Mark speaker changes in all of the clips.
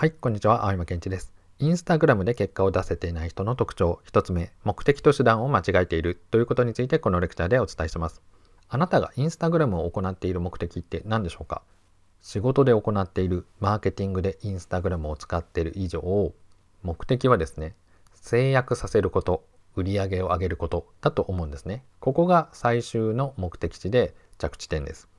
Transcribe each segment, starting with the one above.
Speaker 1: はい、こんにちは。青山健一です。インスタグラムで結果を出せていない人の特徴、1つ目、目的と手段を間違えているということについてこのレクチャーでお伝えします。あなたがインスタグラムを行っている目的って何でしょうか？仕事で行っているマーケティングでインスタグラムを使っている以上、目的はですね、制約させること、売り上げを上げることだと思うんですね。ここが最終の目的地で着地点です。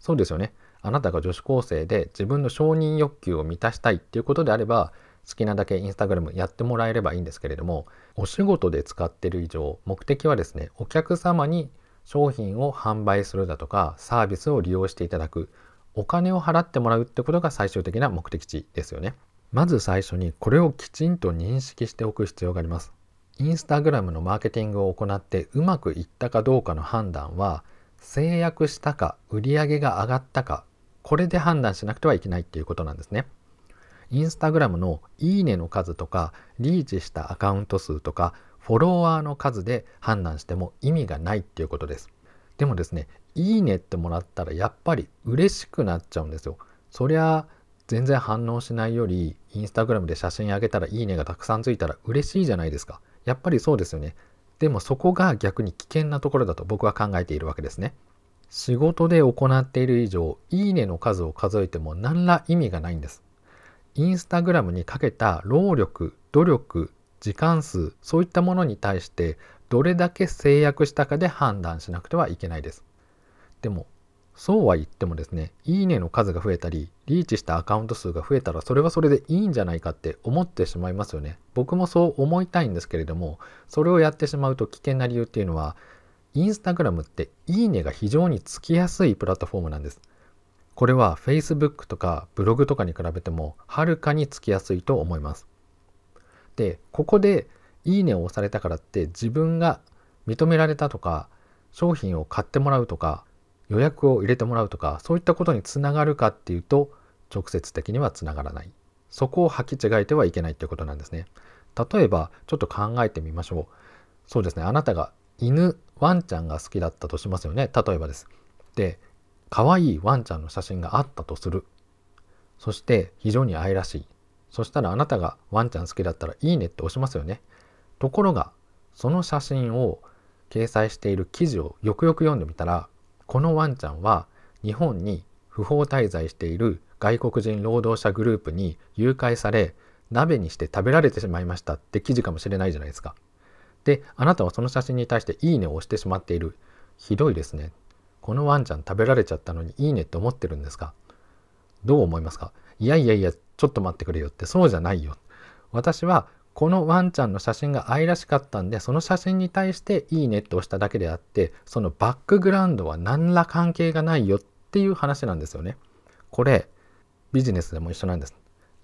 Speaker 1: そうですよね。あなたが女子高生で自分の承認欲求を満たしたいっていうことであれば好きなだけインスタグラムやってもらえればいいんですけれどもお仕事で使ってる以上目的はですねお客様に商品を販売するだとかサービスを利用していただくお金を払ってもらうってことが最終的な目的地ですよね。まず最初にこれをきちんと認識しておく必要があります。インスタグラムのマーケティングを行ってうまくいったかどうかの判断は制約したか売り上げが上がったかこれで判断しなくてはいけないっていうことなんですね。インスタグラムのいいねの数とかリーチしたアカウント数とかフォロワーの数で判断しても意味がないっていうことです。でもですね、いいねってもらったらやっぱり嬉しくなっちゃうんですよ。そりゃ全然反応しないよりインスタグラムで写真あげたらいいねがたくさんついたら嬉しいじゃないですか。やっぱりそうですよね。でもそこが逆に危険なところだと僕は考えているわけですね。仕事で行っている以上、いいねの数を数えても何ら意味がないんです。インスタグラムにかけた労力、努力、時間数、そういったものに対してどれだけ制約したかで判断しなくてはいけないです。でも、そうは言ってもですね、いいねの数が増えたり、リーチしたアカウント数が増えたら、それはそれでいいんじゃないかって思ってしまいますよね。僕もそう思いたいんですけれども、それをやってしまうと危険な理由っていうのは、インスタグラムっていいねが非常につきやすいプラットフォームなんです。これは Facebook とかブログとかに比べてもはるかにつきやすいと思います。で、ここでいいねを押されたからって自分が認められたとか商品を買ってもらうとか予約を入れてもらうとかそういったことにつながるかっていうと直接的にはつながらない。そこを履き違えてはいけないっていうことなんですね。例えばちょっと考えてみましょう。そうですね。あなたが犬ワンちゃんが好きだったとしますよね例えばです。で可愛いワンちゃんの写真があったとするそして非常に愛らしいそしたらあなたがワンちゃん好きだったらいいねって押しますよねところがその写真を掲載している記事をよくよく読んでみたらこのワンちゃんは日本に不法滞在している外国人労働者グループに誘拐され鍋にして食べられてしまいましたって記事かもしれないじゃないですか。で、あなたはその写真に対していいねを押してしまっている。ひどいですね。このワンちゃん食べられちゃったのにいいねって思ってるんですか？どう思いますか？いやいやいや、ちょっと待ってくれよって、そうじゃないよ。私はこのワンちゃんの写真が愛らしかったんで、その写真に対していいねって押しただけであって、そのバックグラウンドは何ら関係がないよっていう話なんですよね。これ、ビジネスでも一緒なんです。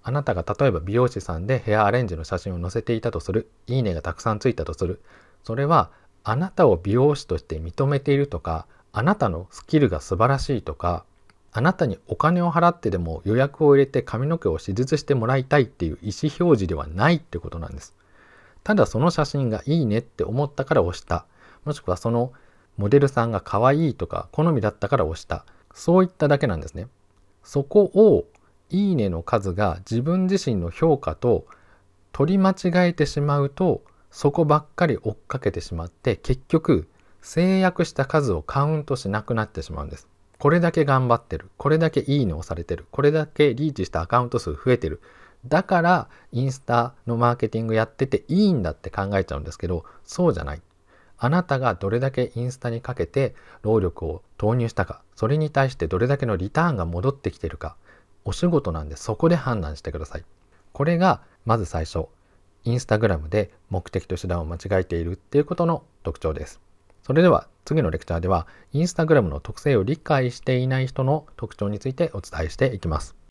Speaker 1: あなたが例えば美容師さんでヘアアレンジの写真を載せていたとする。いいねがたくさんついたとする。それはあなたを美容師として認めているとか、あなたのスキルが素晴らしいとか、あなたにお金を払ってでも予約を入れて髪の毛を手術してもらいたいっていう意思表示ではないってことなんです。ただその写真がいいねって思ったから押した。もしくはそのモデルさんが可愛いとか好みだったから押した。そういっただけなんですね。そこをいいねの数が自分自身の評価と取り間違えてしまうとそこばっかり追っかけてしまって結局制約した数をカウントしなくなってしまうんです。これだけ頑張ってる。これだけいいねをされてる。これだけリーチしたアカウント数増えてる。だからインスタのマーケティングやってていいんだって考えちゃうんですけどそうじゃない。あなたがどれだけインスタにかけて労力を投入したかそれに対してどれだけのリターンが戻ってきてるかお仕事なんでそこで判断してください。これがまず最初、インスタグラムで目的と手段を間違えているっていうことの特徴です。それでは次のレクチャーではインスタグラムの特性を理解していない人の特徴についてお伝えしていきます。